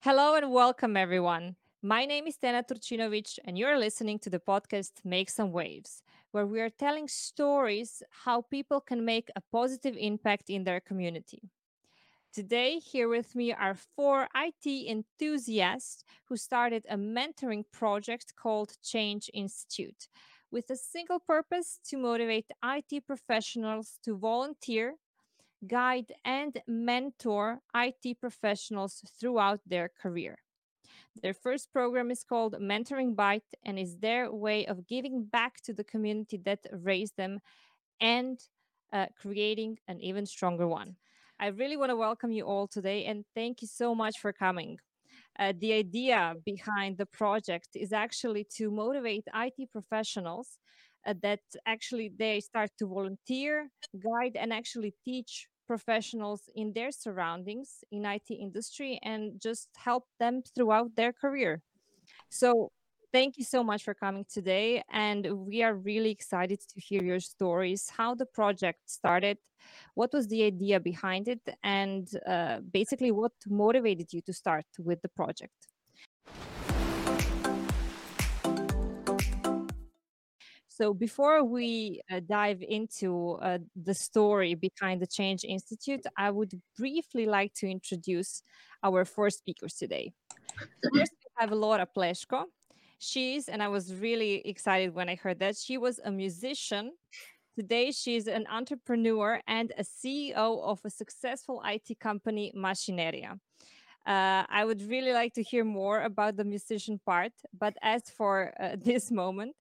Hello and welcome, everyone. My name is Tena Turcinovic, and you're listening to the podcast Make Some Waves, where we are telling stories how people can make a positive impact in their community. Today, here with me are four IT enthusiasts who started a mentoring project called Change Institute with a single purpose to motivate IT professionals to volunteer guide, and mentor IT professionals throughout their career. Their first program is called Mentoring Bite and is their way of giving back to the community that raised them and uh, creating an even stronger one. I really want to welcome you all today and thank you so much for coming. Uh, the idea behind the project is actually to motivate IT professionals uh, that actually they start to volunteer, guide, and actually teach professionals in their surroundings in IT industry and just help them throughout their career. So thank you so much for coming today and we are really excited to hear your stories how the project started what was the idea behind it and uh, basically what motivated you to start with the project So before we uh, dive into uh, the story behind the Change Institute, I would briefly like to introduce our four speakers today. First, we have Laura Pleshko. She is, and I was really excited when I heard that, she was a musician. Today, she's an entrepreneur and a CEO of a successful IT company, Machineria. Uh, I would really like to hear more about the musician part, but as for uh, this moment,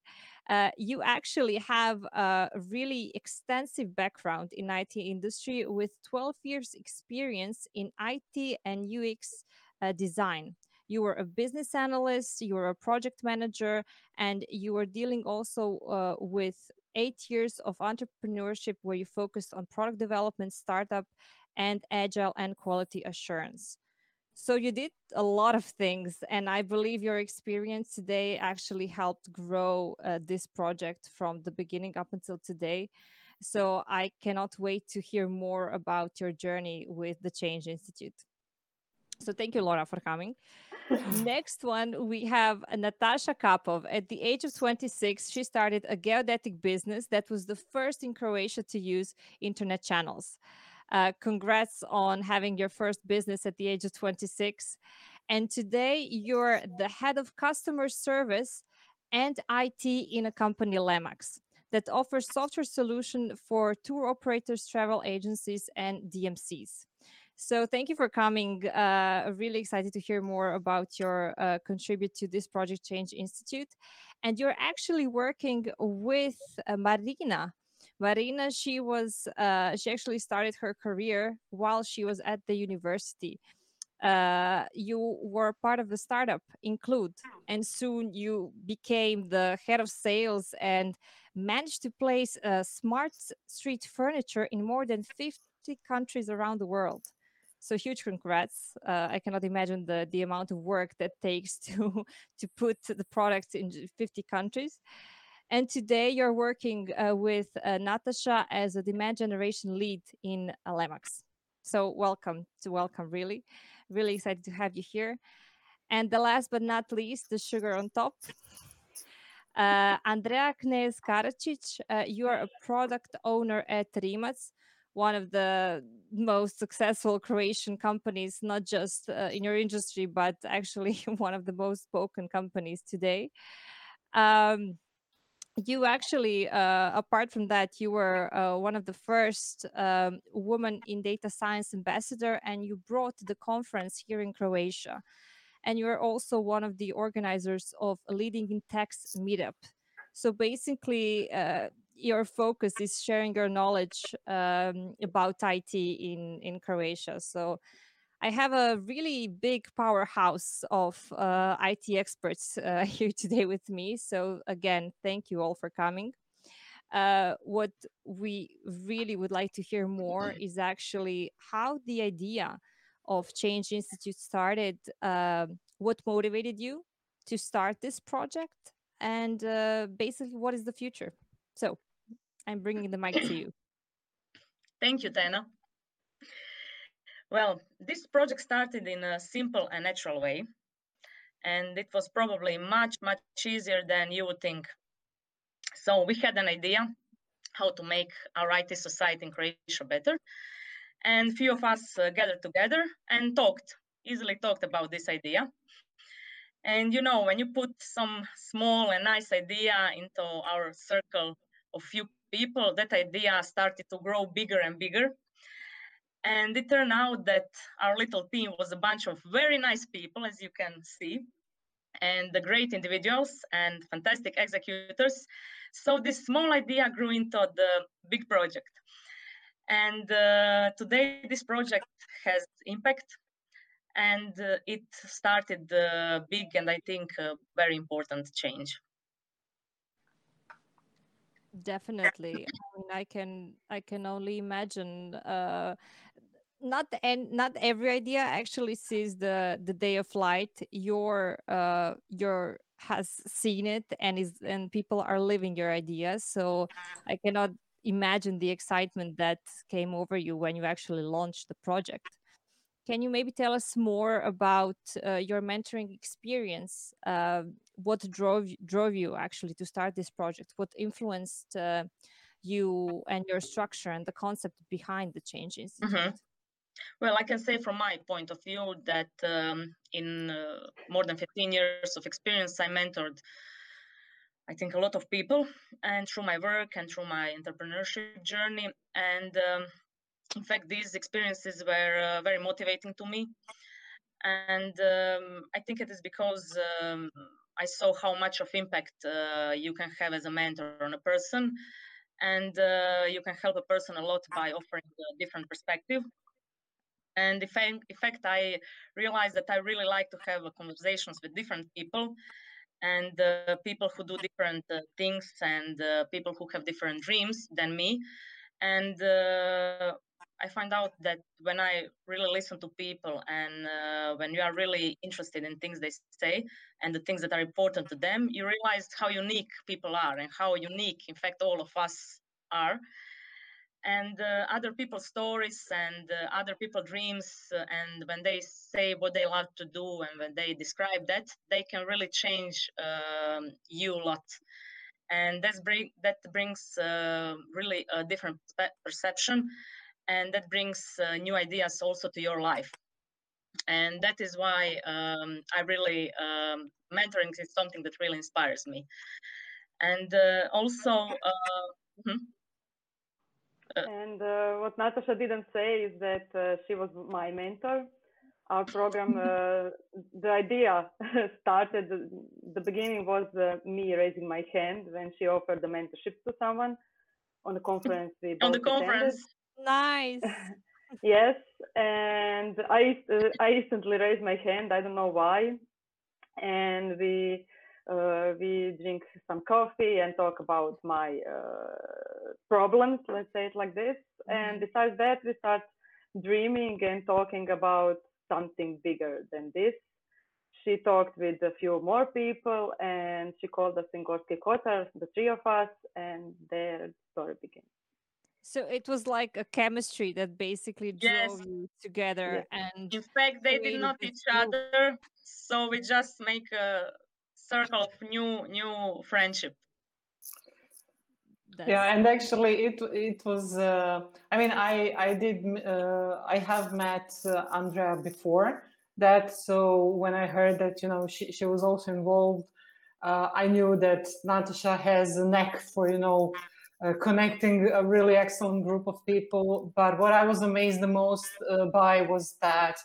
uh, you actually have a really extensive background in IT industry with 12 years experience in IT and UX uh, design. You were a business analyst, you were a project manager, and you were dealing also uh, with eight years of entrepreneurship where you focused on product development, startup, and agile and quality assurance. So you did a lot of things, and I believe your experience today actually helped grow uh, this project from the beginning up until today. So I cannot wait to hear more about your journey with the Change Institute. So thank you, Laura, for coming. Next one, we have Natasha Kapov. At the age of 26, she started a geodetic business that was the first in Croatia to use internet channels. Uh, congrats on having your first business at the age of 26. And today you're the head of customer service and IT in a company, Lemax, that offers software solution for tour operators, travel agencies, and DMCs. So thank you for coming. Uh, really excited to hear more about your uh, contribute to this Project Change Institute. And you're actually working with uh, Marina Marina, she was uh, she actually started her career while she was at the university. Uh, you were part of the startup Include, and soon you became the head of sales and managed to place uh, smart street furniture in more than 50 countries around the world. So huge congrats! Uh, I cannot imagine the the amount of work that takes to to put the product in 50 countries. And today you're working uh, with uh, Natasha as a demand generation lead in Lemax. So welcome to welcome, really. Really excited to have you here. And the last but not least, the sugar on top. Uh, Andrea Knez Karacic, uh, you are a product owner at Rimac, one of the most successful Croatian companies, not just uh, in your industry, but actually one of the most spoken companies today. Um, you actually uh, apart from that you were uh, one of the first um, women in data science ambassador and you brought the conference here in croatia. And you're also one of the organizers of a leading in text meetup. So basically uh, your focus is sharing your knowledge um, about it in in croatia. So I have a really big powerhouse of uh, IT experts uh, here today with me. So, again, thank you all for coming. Uh, what we really would like to hear more is actually how the idea of Change Institute started, um, what motivated you to start this project, and uh, basically what is the future. So, I'm bringing the mic to you. Thank you, Tena. Well, this project started in a simple and natural way, and it was probably much, much easier than you would think. So we had an idea how to make our IT society in Croatia better, and few of us uh, gathered together and talked, easily talked about this idea. And you know, when you put some small and nice idea into our circle of few people, that idea started to grow bigger and bigger. And it turned out that our little team was a bunch of very nice people, as you can see, and the great individuals and fantastic executors. So this small idea grew into the big project. And uh, today, this project has impact and uh, it started the big and I think very important change. Definitely, I mean, I can I can only imagine. Uh, not and not every idea actually sees the the day of light. Your uh your has seen it and is and people are living your ideas. So I cannot imagine the excitement that came over you when you actually launched the project. Can you maybe tell us more about uh, your mentoring experience? Uh, what drove drove you actually to start this project? What influenced uh, you and your structure and the concept behind the Change Institute? Mm-hmm. Well, I can say from my point of view that um, in uh, more than 15 years of experience, I mentored, I think, a lot of people, and through my work and through my entrepreneurship journey. And um, in fact, these experiences were uh, very motivating to me. And um, I think it is because um, I saw how much of impact uh, you can have as a mentor on a person. And uh, you can help a person a lot by offering a different perspective. And in fact, I realized that I really like to have conversations with different people and uh, people who do different uh, things and uh, people who have different dreams than me and uh, I find out that when I really listen to people and uh, when you are really interested in things they say and the things that are important to them, you realize how unique people are and how unique, in fact, all of us are. And uh, other people's stories and uh, other people's dreams, uh, and when they say what they love to do and when they describe that, they can really change um, you a lot. And that's bring, that brings uh, really a different perception and that brings uh, new ideas also to your life. And that is why um, i really um, mentoring is something that really inspires me. And uh, also mm-hmm. and uh, what natasha didn't say is that uh, she was my mentor our program uh, the idea started the beginning was me raising my hand when she offered the mentorship to someone on the conference we on the conference attended Nice. yes, and I uh, I instantly raised my hand. I don't know why, and we uh, we drink some coffee and talk about my uh, problems. Let's say it like this. Mm-hmm. And besides that, we start dreaming and talking about something bigger than this. She talked with a few more people, and she called us in Gorski Kotar, the three of us, and their story begins. So it was like a chemistry that basically drove yes. you together. Yeah. And in fact, they did not each other, so we just make a circle of new new friendship. That's... Yeah, and actually, it it was. Uh, I mean, I I did. Uh, I have met uh, Andrea before that. So when I heard that, you know, she she was also involved, uh, I knew that Natasha has a knack for you know uh, connecting a really excellent group of people. But what I was amazed the most uh, by was that,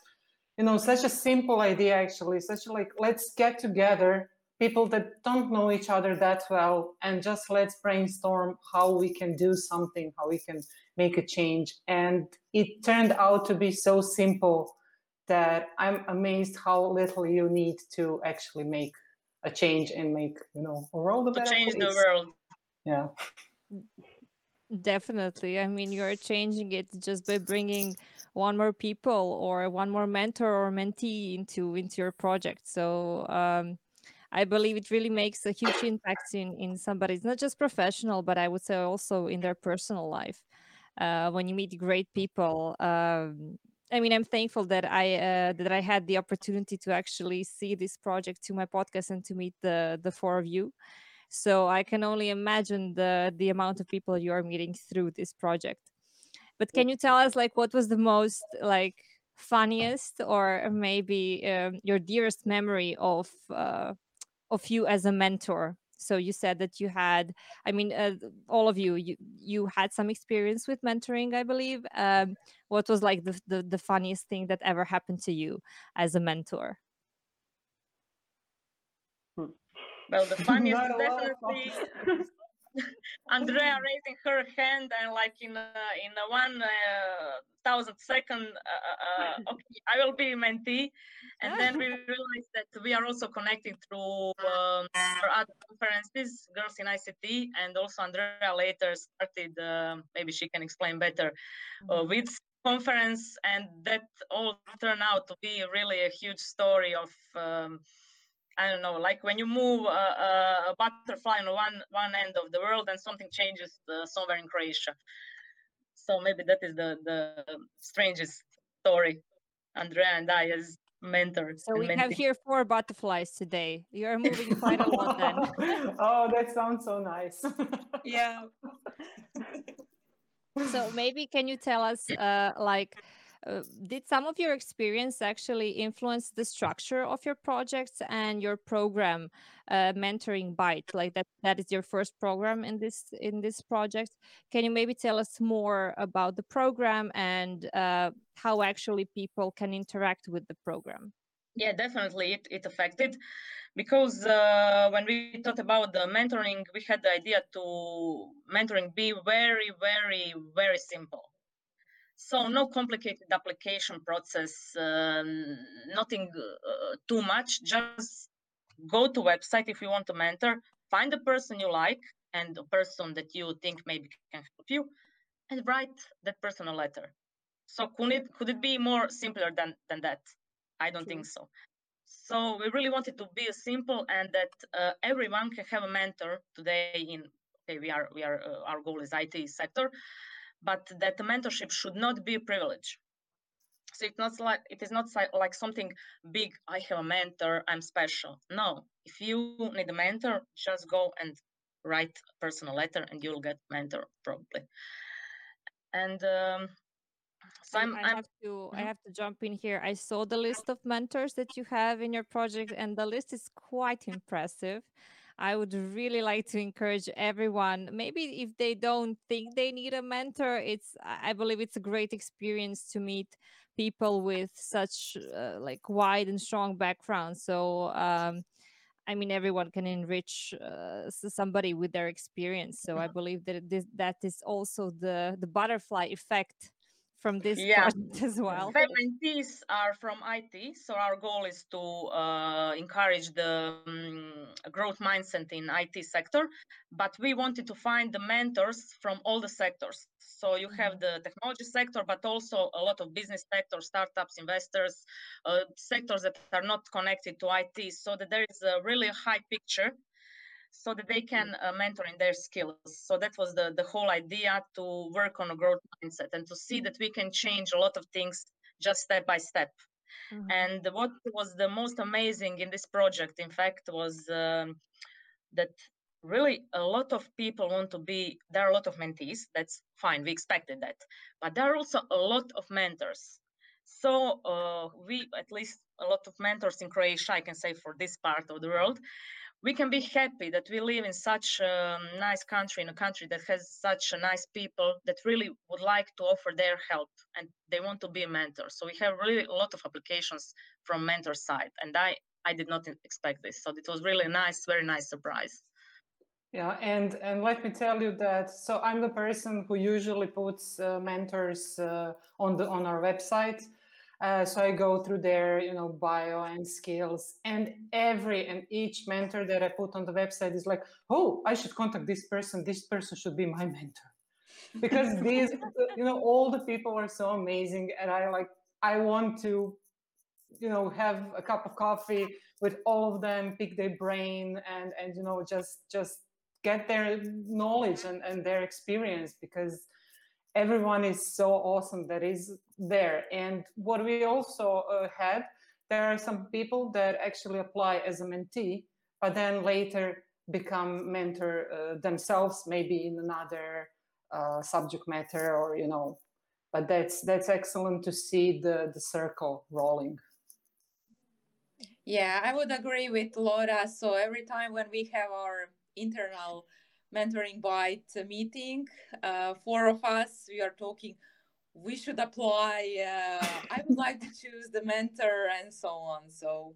you know, such a simple idea actually, such a, like, let's get together, people that don't know each other that well, and just let's brainstorm how we can do something, how we can make a change. And it turned out to be so simple that I'm amazed how little you need to actually make a change and make, you know, a world a better change place. the world. Yeah. Definitely. I mean, you're changing it just by bringing one more people or one more mentor or mentee into into your project. So um, I believe it really makes a huge impact in in somebody's not just professional, but I would say also in their personal life. Uh, when you meet great people, um, I mean, I'm thankful that I uh, that I had the opportunity to actually see this project to my podcast and to meet the the four of you. So I can only imagine the the amount of people you are meeting through this project. But can you tell us like what was the most like funniest or maybe um, your dearest memory of uh, of you as a mentor. So you said that you had i mean uh, all of you you you had some experience with mentoring i believe. Um, what was like the, the, the funniest thing that ever happened to you as a mentor? Well the funniest definitely Andrea raising her hand and like in uh, in one uh, thousand second, uh, uh, uh okay, I will be mentee, and then we realized that we are also connecting through um, other conferences, Girls in ICT, and also Andrea later started. Um, maybe she can explain better uh, mm-hmm. with conference, and that all turned out to be really a huge story of. Um, I don't know, like when you move a, a, butterfly on one one end of the world and something changes uh, somewhere in Croatia. So maybe that is the the strangest story. Andrea and I as mentors. So we have here four butterflies today. You are moving quite a lot then. oh, that sounds so nice. yeah. so maybe can you tell us uh, like uh, did some of your experience actually influence the structure of your projects and your program uh, mentoring bite like that that is your first program in this in this project. Can you maybe tell us more about the program and uh, how actually people can interact with the program? Yeah definitely it, it affected. Because uh, when we thought about the mentoring we had the idea to mentoring be very very very simple so no complicated application process, um, nothing uh, too much. Just go to website if you want to mentor, find the person you like and the person that you think maybe can help you, and write that person a letter. So could it could it be more simpler than than that? I don't think so. So we really wanted to be simple and that uh, everyone can have a mentor today. In okay, we are we are uh, our goal is IT sector, but that mentorship should not be a privilege. So it's not like it is not like something big. I have a mentor. I'm special. No, if you need a mentor, just go and write a personal letter, and you'll get mentor probably. And um, so I'm, I have to mm-hmm. I have to jump in here. I saw the list of mentors that you have in your project, and the list is quite impressive. I would really like to encourage everyone. Maybe if they don't think they need a mentor, it's I believe it's a great experience to meet people with such uh, like wide and strong backgrounds. So um, I mean, everyone can enrich uh, somebody with their experience. So I believe that this, that is also the the butterfly effect from this yeah. project as well. mentees are from IT, so our goal is to uh, encourage the um, growth mindset in IT sector. But we wanted to find the mentors from all the sectors. So you have mm-hmm. the technology sector, but also a lot of business sector, startups, investors, uh, sectors that are not connected to IT, so that there is a really high picture so that they can uh, mentor in their skills. So that was the, the whole idea to work on a growth mindset and to see that we can change a lot of things just step by step. Mm-hmm. And what was the most amazing in this project, in fact, was um, that really a lot of people want to be, there are a lot of mentees, that's fine, we expected that. But there are also a lot of mentors. So uh, we, at least a lot of mentors in Croatia, I can say for this part of the world, we can be happy that we live in such a nice country in a country that has such a nice people that really would like to offer their help and they want to be a mentor. So we have really a lot of applications from mentor side and i i did not expect this. So it was really nice very nice surprise. Yeah and and let me tell you that so i'm the person who usually puts uh, mentors uh, on the on our website uh, so I go through their, you know, bio and skills, and every and each mentor that I put on the website is like, oh, I should contact this person. This person should be my mentor, because these, you know, all the people are so amazing, and I like, I want to, you know, have a cup of coffee with all of them, pick their brain, and and you know, just just get their knowledge and and their experience because everyone is so awesome that is there. And what we also uh, had, there are some people that actually apply as a mentee, but then later become mentor uh, themselves, maybe in another uh, subject matter or you know. But that's that's excellent to see the the circle rolling. Yeah, I would agree with Laura. So every time when we have our internal mentoring bite meeting, uh, four of us, we are talking, we should apply. Uh, I would like to choose the mentor and so on. So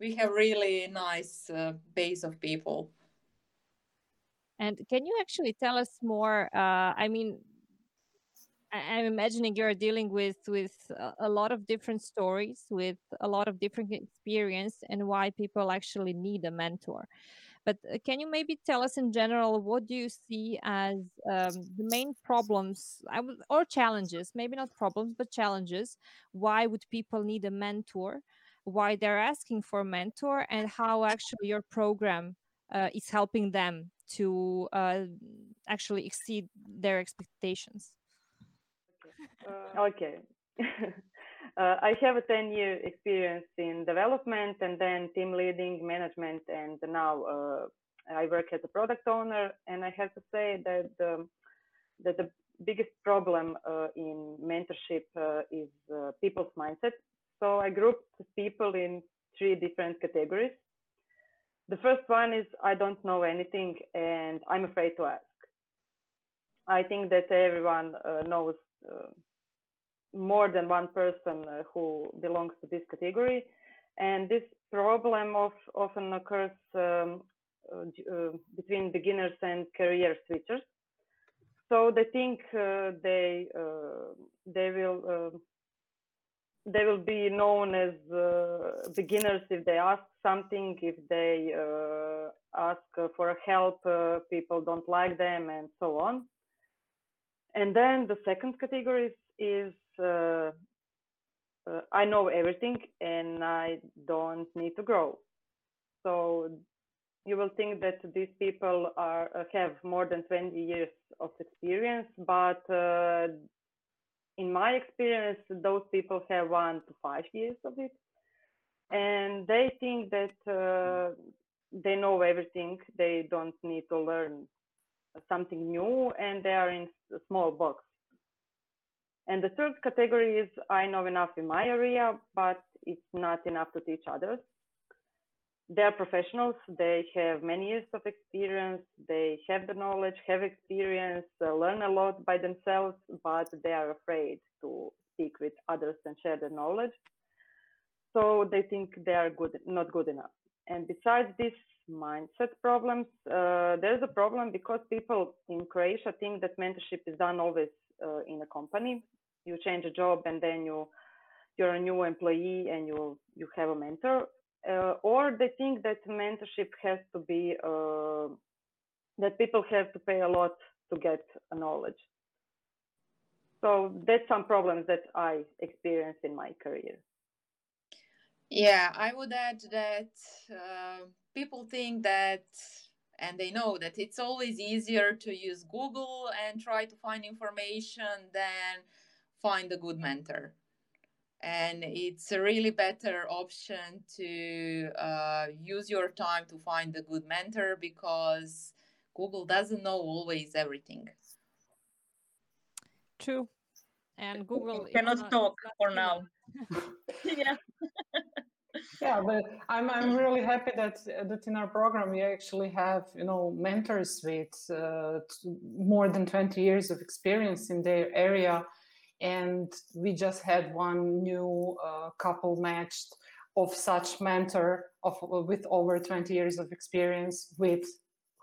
we have really nice uh, base of people. And can you actually tell us more? Uh, I mean, I'm imagining you're dealing with with a lot of different stories, with a lot of different experience, and why people actually need a mentor. But uh, can you maybe tell us in general what do you see as um, the main problems or challenges? Maybe not problems, but challenges. Why would people need a mentor? Why they're asking for a mentor, and how actually your program uh, is helping them to uh, actually exceed their expectations. Uh, okay. uh, I have a 10 year experience in development and then team leading, management, and now uh, I work as a product owner. And I have to say that the, that the biggest problem uh, in mentorship uh, is uh, people's mindset. So I grouped people in three different categories. The first one is I don't know anything and I'm afraid to ask. I think that everyone uh, knows more than one person uh, who belongs to this category. And this problem of, often occurs um, uh, uh, between beginners and career switchers. So they think they they will they will be known as uh, beginners if they ask something if they uh, ask for help uh, people don't like them and so on and then the second category is, uh, uh, i know everything and i don't need to grow so you will think that these people are uh, have more than 20 years of experience but in my experience, those people have one to five years of it, and they think that uh, they know everything. They don't need to learn something new, and they are in a small box. And the third category is I know enough in my area, but it's not enough to teach others. They're professionals. They have many years of experience. They have the knowledge have experience uh, learn a lot by themselves but they are afraid to speak with others and share their knowledge. So they think they are good not good enough. And besides these mindset problems uh, there's a problem because people in croatia think that mentorship is done always uh, in a company. You change a job and then you you're a new employee and you you have a mentor. Uh, or they think that mentorship has to be uh, that people have to pay a lot to get a knowledge. So that's some problems that i experienced in my career. Yeah i would add that uh, people think that and they know that it's always easier to use google and try to find information than find a good mentor. And it's a really better option to uh, use your time to find a good mentor because google doesn't know always everything. True. And google cannot not, talk for now. yeah yeah but i'm i'm really happy that that in our program we actually have you know mentors with uh, more than 20 years of experience in their area. And we just had one new uh, couple matched of such mentor of with over 20 years of experience with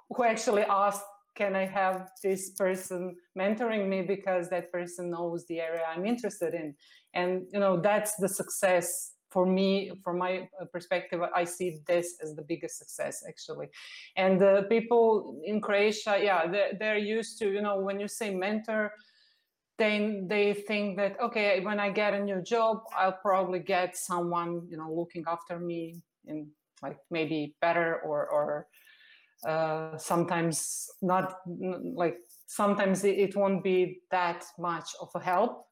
who actually asked can i have this person mentoring me? Because that person knows the area i'm interested in. And you know that's the success for me from my uh, perspective i see this as the biggest success actually. And the people in croatia yeah they're, they're used to you know when you say mentor then they think that okay when i get a new job i'll probably get someone you know looking after me in like maybe better or or uh, sometimes not like sometimes it won't be that much of a help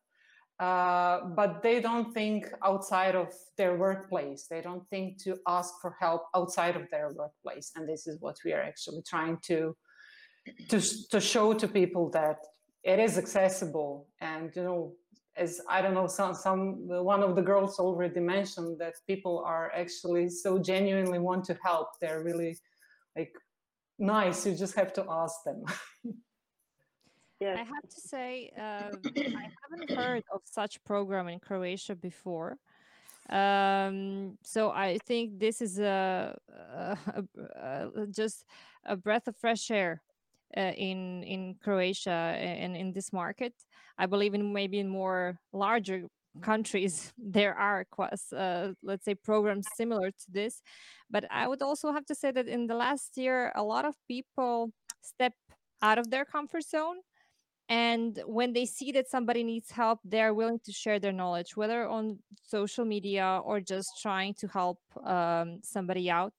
uh, but they don't think outside of their workplace. They don't think to ask for help outside of their workplace, and this is what we are actually trying to to to show to people that it is accessible. And you know, as I don't know, some some one of the girls already mentioned that people are actually so genuinely want to help. They're really like nice. You just have to ask them. Yes. I have to say, uh, I haven't heard of such program in Croatia before. Um, so I think this is a, a, a, just a breath of fresh air uh, in in Croatia and in this market. I believe in maybe in more larger countries there are uh, let's say programs similar to this but i would also have to say that in the last year a lot of people step out of their comfort zone and when they see that somebody needs help they're willing to share their knowledge whether on social media or just trying to help um, somebody out.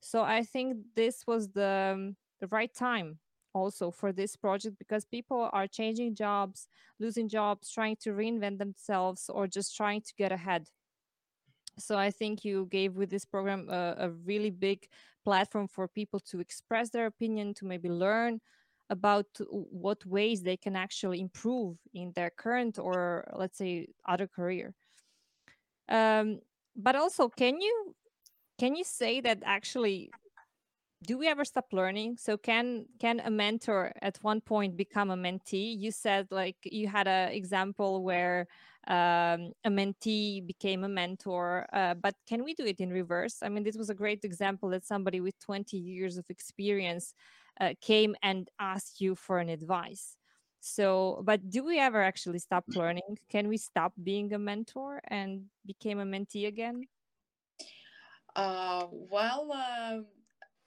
So i think this was the, um, the right time also for this project because people are changing jobs losing jobs trying to reinvent themselves or just trying to get ahead. So i think you gave with this program a, a really big platform for people to express their opinion to maybe learn about what ways they can actually improve in their current or let's say other career. Um, but also can you can you say that actually do we ever stop learning? So can can a mentor at one point become a mentee? You said like you had an example where um, a mentee became a mentor uh, but can we do it in reverse? I mean this was a great example that somebody with 20 years of experience uh, came and asked you for an advice. So but do we ever actually stop learning? Can we stop being a mentor and became a mentee again? Uh, well uh,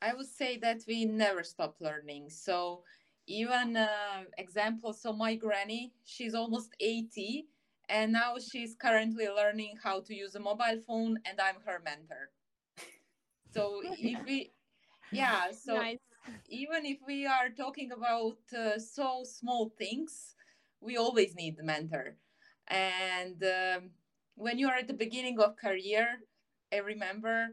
i would say that we never stop learning. So even uh, example so my granny she's almost 80 and now she's currently learning how to use a mobile phone and i'm her mentor so if we yeah so nice even if we are talking about uh, so small things, we always need the mentor. And um, when you are at the beginning of career, I remember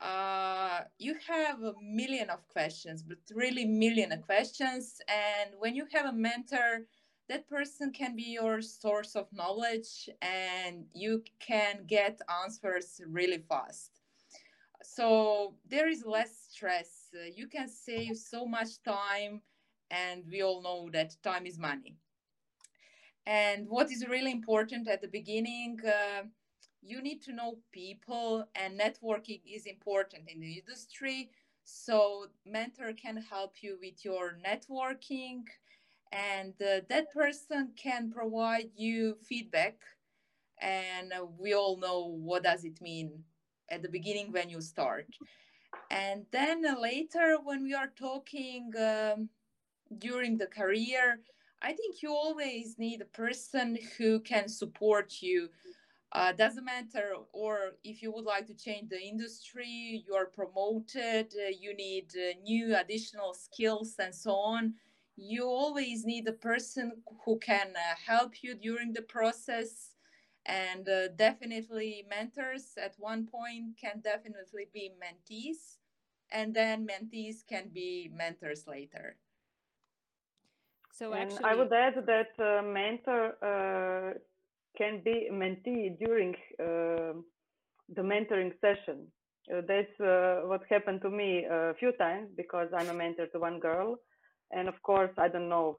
uh, you have a million of questions, but really million of questions. And when you have a mentor, that person can be your source of knowledge and you can get answers really fast. So there is less stress. You can save so much time and we all know that time is money. And what is really important at the beginning uh, you need to know people and networking is important in the industry. So mentor can help you with your networking and uh, that person can provide you feedback. And uh, we all know what does it mean at the beginning when you start. And then later when we are talking um, during the career i think you always need a person who can support you. Uh, doesn't matter or if you would like to change the industry you are promoted uh, you need uh, new additional skills and so on you always need a person who can uh, help you during the process. And uh, definitely mentors at one point can definitely be mentees. And then mentees can be mentors later. So and i would add that uh, mentor uh, can be mentee during uh, the mentoring session. Uh, that's uh, what happened to me a few times because i'm a mentor to one girl and of course i don't know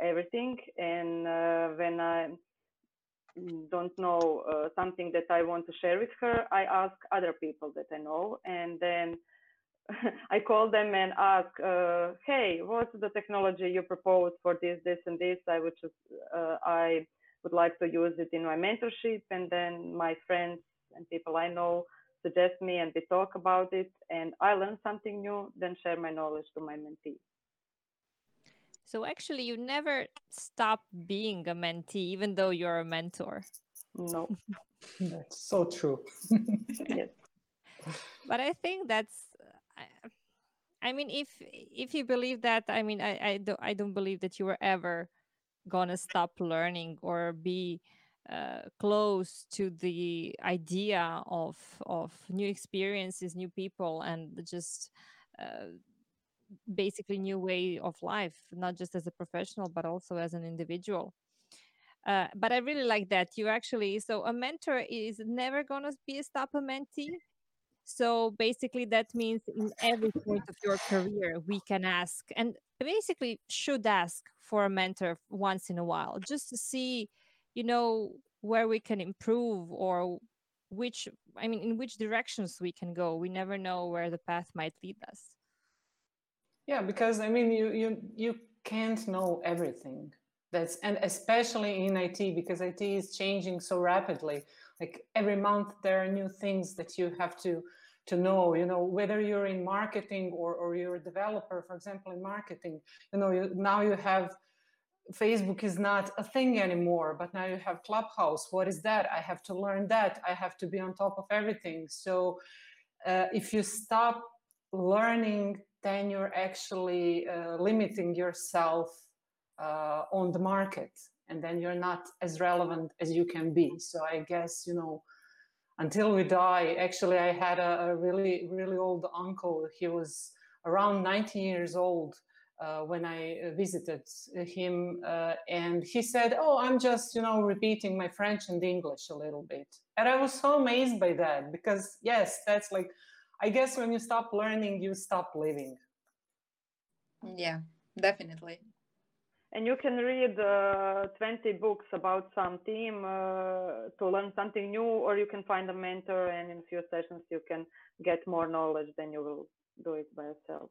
everything and when i don't know uh, something that I want to share with her, I ask other people that I know, and then I call them and ask, uh, "Hey, what's the technology you propose for this, this, and this? I would just, uh, I would like to use it in my mentorship." And then my friends and people I know suggest me, and we talk about it, and I learn something new, then share my knowledge to my mentee. So actually, you never stop being a mentee, even though you're a mentor. No, that's so true. yes. But I think that's, I mean, if if you believe that, I mean, I I don't I don't believe that you were ever gonna stop learning or be uh, close to the idea of of new experiences, new people, and just uh, basically new way of life, not just as a professional but also as an individual. Uh, but I really like that you actually so a mentor is never gonna be a stop a mentee so basically, that means in every point of your career, we can ask and basically should ask for a mentor once in a while just to see, you know, where we can improve or which, I mean, in which directions we can go. We never know where the path might lead us. Yeah, because I mean, you you you can't know everything. That's and especially in IT because IT is changing so rapidly. Like every month there are new things that you have to to know you know whether you're in marketing or, or you're a developer for example in marketing you know you, now you have facebook is not a thing anymore but now you have clubhouse. What is that? I have to learn that. I have to be on top of everything. So uh, if you stop learning then you're actually uh, limiting yourself uh, on the market and then you're not as relevant as you can be. So i guess you know until we die actually i had a, a really really old uncle. He was around 90 years old uh, when i visited him uh, and he said oh i'm just you know repeating my french and english a little bit. And i was so amazed by that because yes that's like i guess when you stop learning you stop living. Yeah definitely. And you can read uh, 20 books about some team uh, to learn something new or you can find a mentor and in a few sessions you can get more knowledge than you will do it by yourself.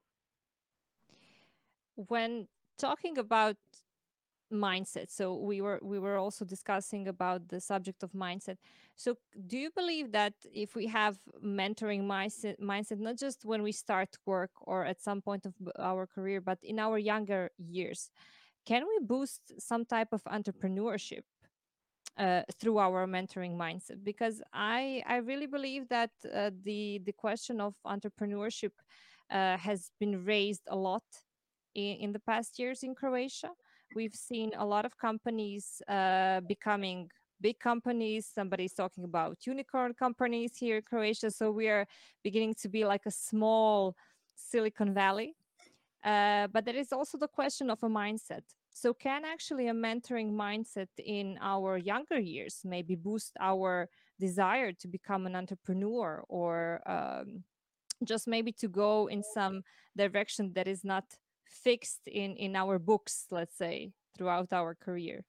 When talking about mindset so we were we were also discussing about the subject of mindset. So do you believe that if we have mentoring mindset mindset not just when we start work or at some point of our career but in our younger years can we boost some type of entrepreneurship uh, through our mentoring mindset? Because i i really believe that uh, the the question of entrepreneurship uh, has been raised a lot in, in the past years in croatia we've seen a lot of companies uh, becoming big companies. Somebody's talking about unicorn companies here in croatia. So we are beginning to be like a small silicon valley. Uh, but there is also the question of a mindset. So, can actually a mentoring mindset in our younger years maybe boost our desire to become an entrepreneur or um, just maybe to go in some direction that is not fixed in, in our books, let's say, throughout our career?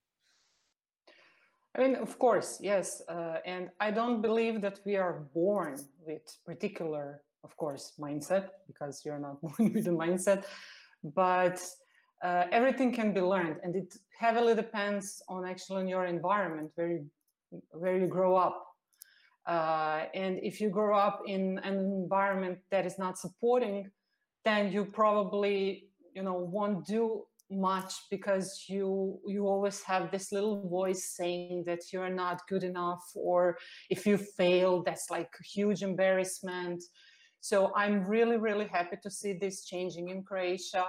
I mean, of course, yes. Uh, and I don't believe that we are born with particular of course, mindset, because you're not born with a mindset, but uh, everything can be learned and it heavily depends on actually on your environment where you, where you grow up. Uh, and if you grow up in an environment that is not supporting, then you probably, you know, won't do much because you you always have this little voice saying that you're not good enough or if you fail that's like huge embarrassment so I'm really, really happy to see this changing in Croatia.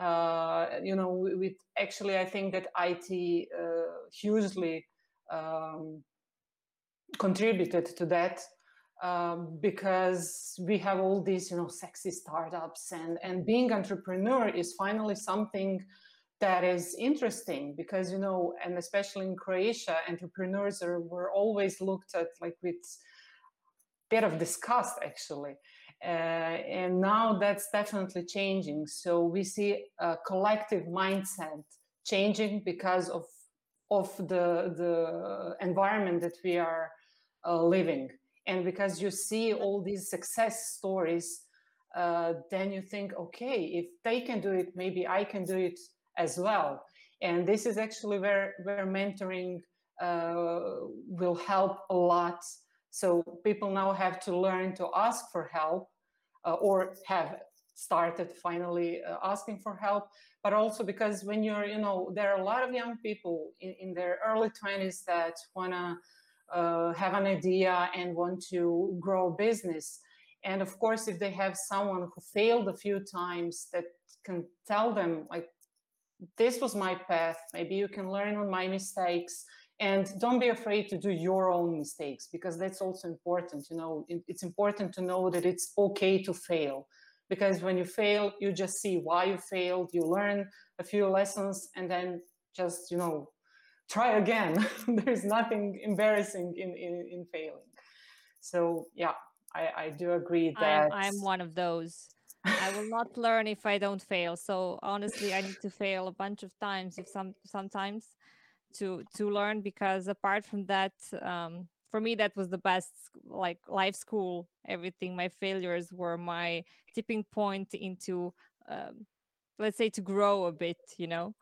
Uh, you know, with actually, I think that IT uh, hugely um, contributed to that um, because we have all these, you know, sexy startups and and being entrepreneur is finally something that is interesting because you know, and especially in Croatia, entrepreneurs are were always looked at like with bit of disgust actually uh, and now that's definitely changing. So we see a collective mindset changing because of of the the environment that we are uh, living, and because you see all these success stories, uh, then you think, okay, if they can do it, maybe I can do it as well. And this is actually where where mentoring uh, will help a lot. So people now have to learn to ask for help uh, or have started finally uh, asking for help but also because when you're you know there are a lot of young people in, in their early 20s that want to uh, have an idea and want to grow business. And of course if they have someone who failed a few times that can tell them like this was my path. Maybe you can learn on my mistakes. And don't be afraid to do your own mistakes because that's also important you know. It's important to know that it's okay to fail because when you fail you just see why you failed. You learn a few lessons and then just you know try again there's nothing embarrassing in, in in failing so yeah I, I do agree that I'm, I'm one of those. I will not learn if I don't fail. So honestly, I need to fail a bunch of times if some sometimes to to learn because apart from that, um, for me that was the best like life school. Everything my failures were my tipping point into um, let's say to grow a bit, you know.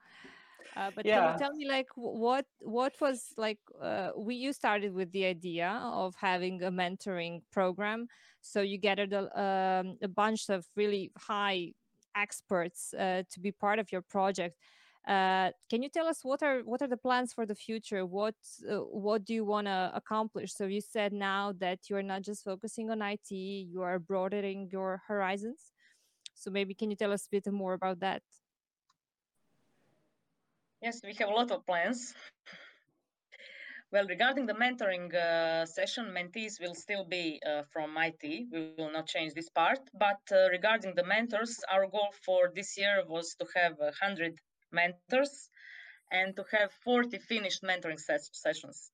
Uh, but yeah. can you tell me like what what was like uh, we you started with the idea of having a mentoring program. So you gathered a, um, a bunch of really high experts uh, to be part of your project. Uh, can you tell us what are what are the plans for the future? What uh, what do you want to accomplish? So you said now that you're not just focusing on it you are broadening your horizons. So maybe can you tell us a bit more about that Yes, we have a lot of plans. Well, regarding the mentoring uh, session, mentees will still be uh, from IT. We will not change this part. But uh, regarding the mentors, our goal for this year was to have 100 mentors and to have 40 finished mentoring ses- sessions.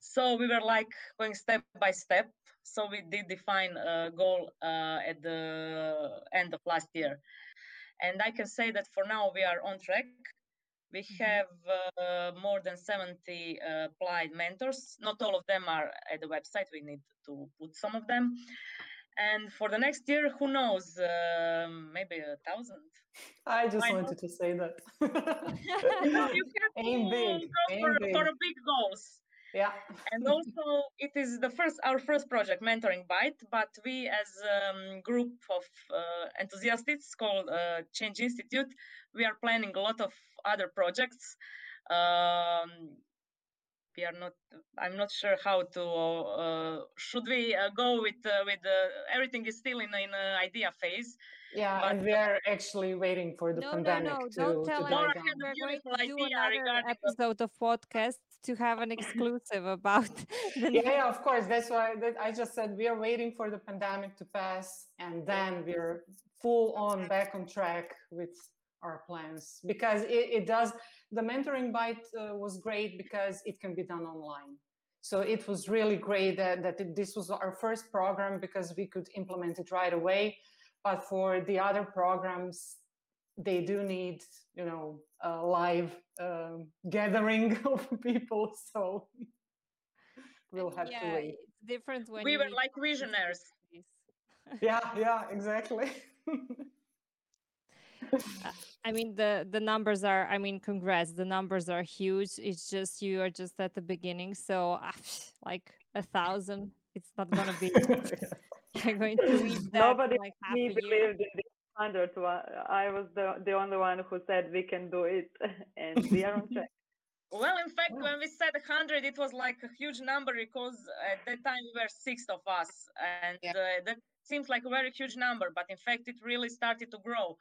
So we were like going step by step. So we did define a goal uh, at the end of last year. And I can say that for now we are on track we mm-hmm. have uh, more than 70 uh, applied mentors. Not all of them are at the website. We need to put some of them. And for the next year, who knows? Uh, maybe a thousand. I just Why wanted not? to say that. you have Aim big. Aim for, big. for big goals yeah and also it is the first our first project mentoring byte but we as a um, group of uh, enthusiasts called uh, change institute we are planning a lot of other projects um, we are not i'm not sure how to uh, should we uh, go with uh, with uh, everything is still in in an idea phase yeah but, and we are actually waiting for the no, pandemic no, no. to, Don't tell to die we're going to do another episode of podcast to have an exclusive about yeah, yeah of course that's why that i just said we are waiting for the pandemic to pass and then we're full on back on track with our plans because it, it does the mentoring byte uh, was great because it can be done online. So it was really great that, that it, this was our first program because we could implement it right away but for the other programs they do need you know a live um, gathering of people so we'll have yeah, to wait. it's different when we were like visionaries. yeah yeah exactly. I mean the the numbers are I mean congrats the numbers are huge. It's just you are just at the beginning so like a thousand it's not gonna be you're going to reach that nobody like me believed in this hundred I was the the only one who said we can do it and we are on track. Well in fact when we said 100 it was like a huge number because at that time we were six of us and yeah. uh, that seems like a very huge number but in fact it really started to grow.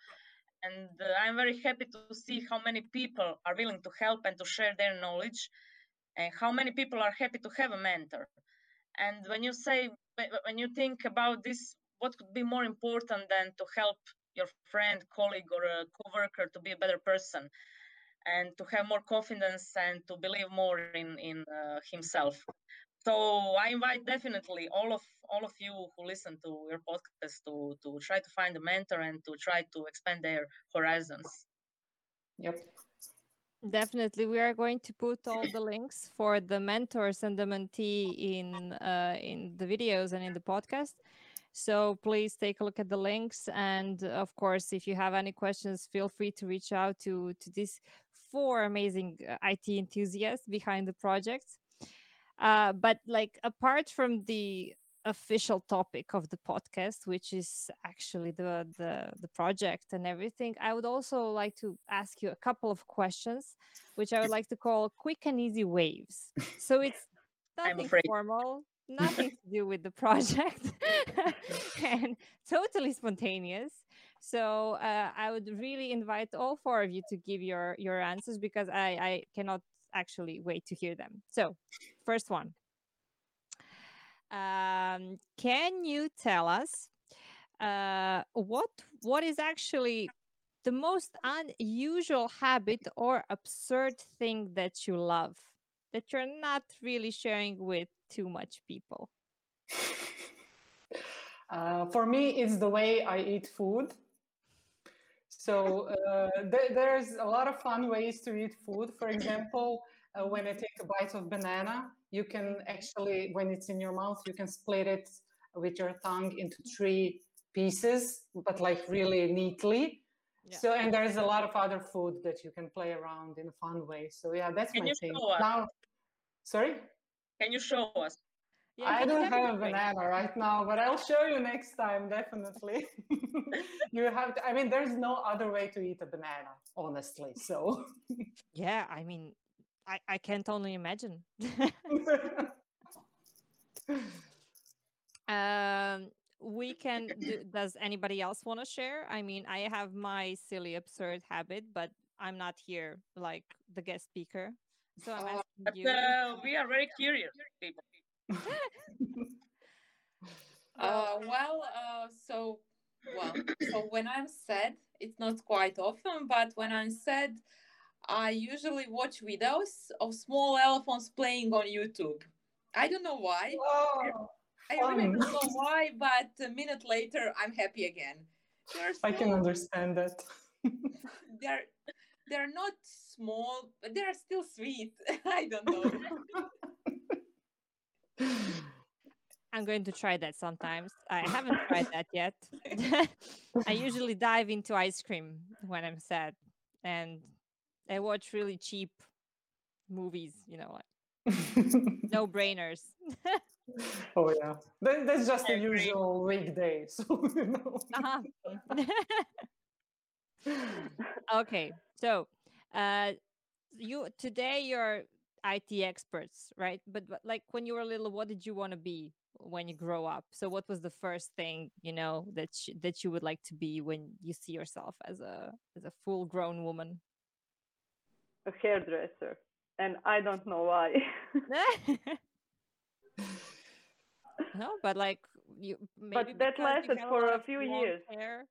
And uh, i'm very happy to see how many people are willing to help and to share their knowledge and how many people are happy to have a mentor. And when you say when you think about this what could be more important than to help your friend colleague or a coworker to be a better person and to have more confidence and to believe more in in uh, himself. So i invite definitely all of all of you who listen to your podcast to to try to find a mentor and to try to expand their horizons. Yep. Definitely. We are going to put all the links for the mentors and the mentee in uh, in the videos and in the podcast so please take a look at the links and of course if you have any questions feel free to reach out to to these four amazing uh, it enthusiasts behind the project uh, but like apart from the official topic of the podcast, which is actually the, the the project and everything, I would also like to ask you a couple of questions, which I would like to call quick and easy waves. So it's nothing formal, nothing to do with the project and totally spontaneous. So uh, I would really invite all four of you to give your your answers because I I cannot actually wait to hear them. So first one. Um, can you tell us uh, what what is actually the most unusual habit or absurd thing that you love that you're not really sharing with too much people? Uh, for me, it's the way I eat food. So uh, th- there's a lot of fun ways to eat food. For example, uh, when I take a bite of banana, you can actually, when it's in your mouth, you can split it with your tongue into three pieces, but like really neatly. Yeah. So, and there's a lot of other food that you can play around in a fun way. So, yeah, that's can my thing. Now, sorry? Can you show us? Yeah, I don't have a banana right now, but I'll show you next time, definitely. you have, to, I mean, there's no other way to eat a banana, honestly. So, yeah, I mean, I, I can't only imagine. um, we can do, does anybody else want to share? I mean i have my silly absurd habit but i'm not here like the guest speaker so i'm uh, you. uh, we are very curious people uh, well uh, so well so when i'm sad it's not quite often but when i'm sad i usually watch videos of small elephants playing on youtube. I don't know why I really don't know why, but a minute later, I'm happy again. Still, I can understand that. they're they're not small, but they're still sweet. I don't know. I'm going to try that sometimes. I haven't tried that yet. I usually dive into ice cream when I'm sad, and I watch really cheap movies. You know, like no brainers oh yeah, then that's just a usual weekday. So you know. Uh-huh. okay, so uh, you today you're IT experts, right? But, but like when you were little, what did you want to be when you grow up? So what was the first thing you know that sh- that you would like to be when you see yourself as a as a full grown woman? A hairdresser, and I don't know why no but like you but that lasted for a, a few years. hair.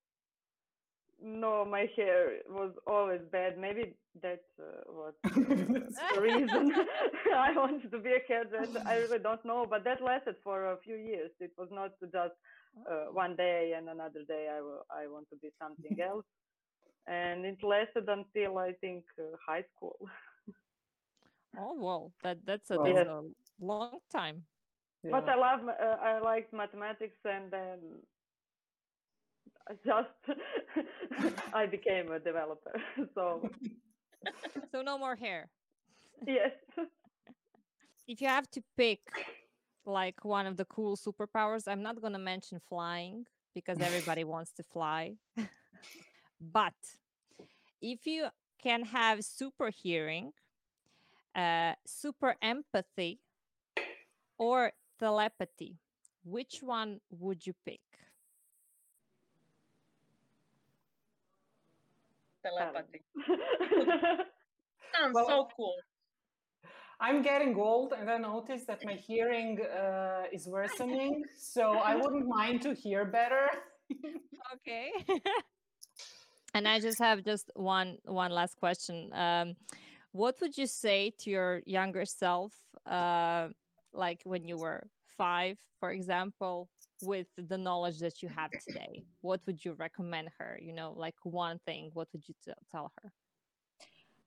no my hair was always bad. Maybe that's uh, what the reason i wanted to be a hairdresser i really don't know but that lasted for a few years. It was not just uh, oh. one day and another day I, will, I want to be something else. And it lasted until i think uh, high school. Oh well that that's a, that's a long time yeah. But I love, uh, I liked mathematics, and then I just I became a developer. So, so no more hair. Yes. if you have to pick like one of the cool superpowers, I'm not gonna mention flying because everybody wants to fly. but if you can have super hearing, uh, super empathy, or telepathy, which one would you pick? Telepathy. Sounds well, so cool. I'm getting old and I noticed that my hearing uh, is worsening, so I wouldn't mind to hear better. okay. and I just have just one one last question. Um, what would you say to your younger self uh, like when you were five, for example, with the knowledge that you have today? What would you recommend her? You know, like one thing, what would you t- tell her?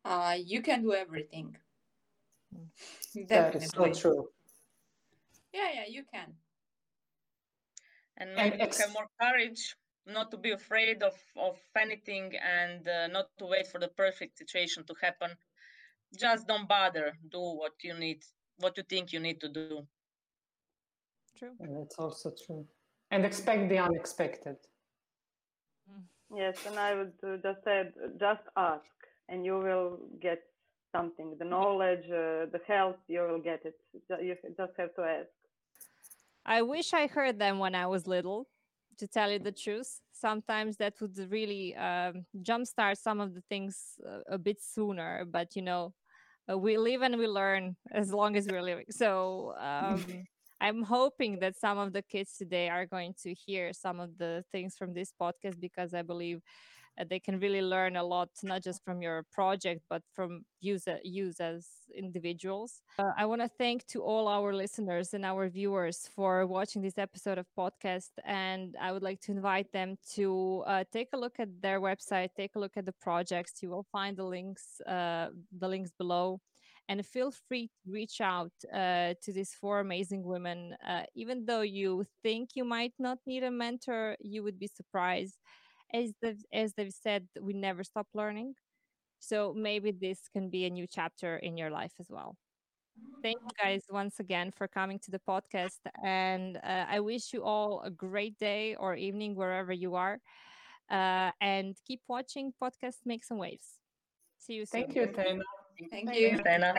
Uh, you can do everything. Mm. That is so true. Yeah, yeah, you can. And maybe and have more courage, not to be afraid of, of anything and uh, not to wait for the perfect situation to happen. Just don't bother. Do what you need what you think you need to do. True. And that's also true. And expect the unexpected. Mm. Yes, and I would uh, just said, just ask, and you will get something. The knowledge, uh, the help, you will get it. You just have to ask. I wish I heard them when I was little, to tell you the truth. Sometimes that would really um, jumpstart some of the things uh, a bit sooner, but you know, uh, we live and we learn as long as we're living. So um, I'm hoping that some of the kids today are going to hear some of the things from this podcast because I believe uh, they can really learn a lot not just from your project but from use use as individuals. Uh, i want to thank to all our listeners and our viewers for watching this episode of podcast and i would like to invite them to uh, take a look at their website take a look at the projects. You will find the links uh, the links below. And feel free to reach out uh, to these four amazing women. Uh, even though you think you might not need a mentor you would be surprised as they've, as they've said, we never stop learning. So maybe this can be a new chapter in your life as well. Thank you guys once again for coming to the podcast. And uh, I wish you all a great day or evening wherever you are. Uh, and keep watching podcast Make Some Waves. See you soon. Thank you, Tena. Thank you. Tena.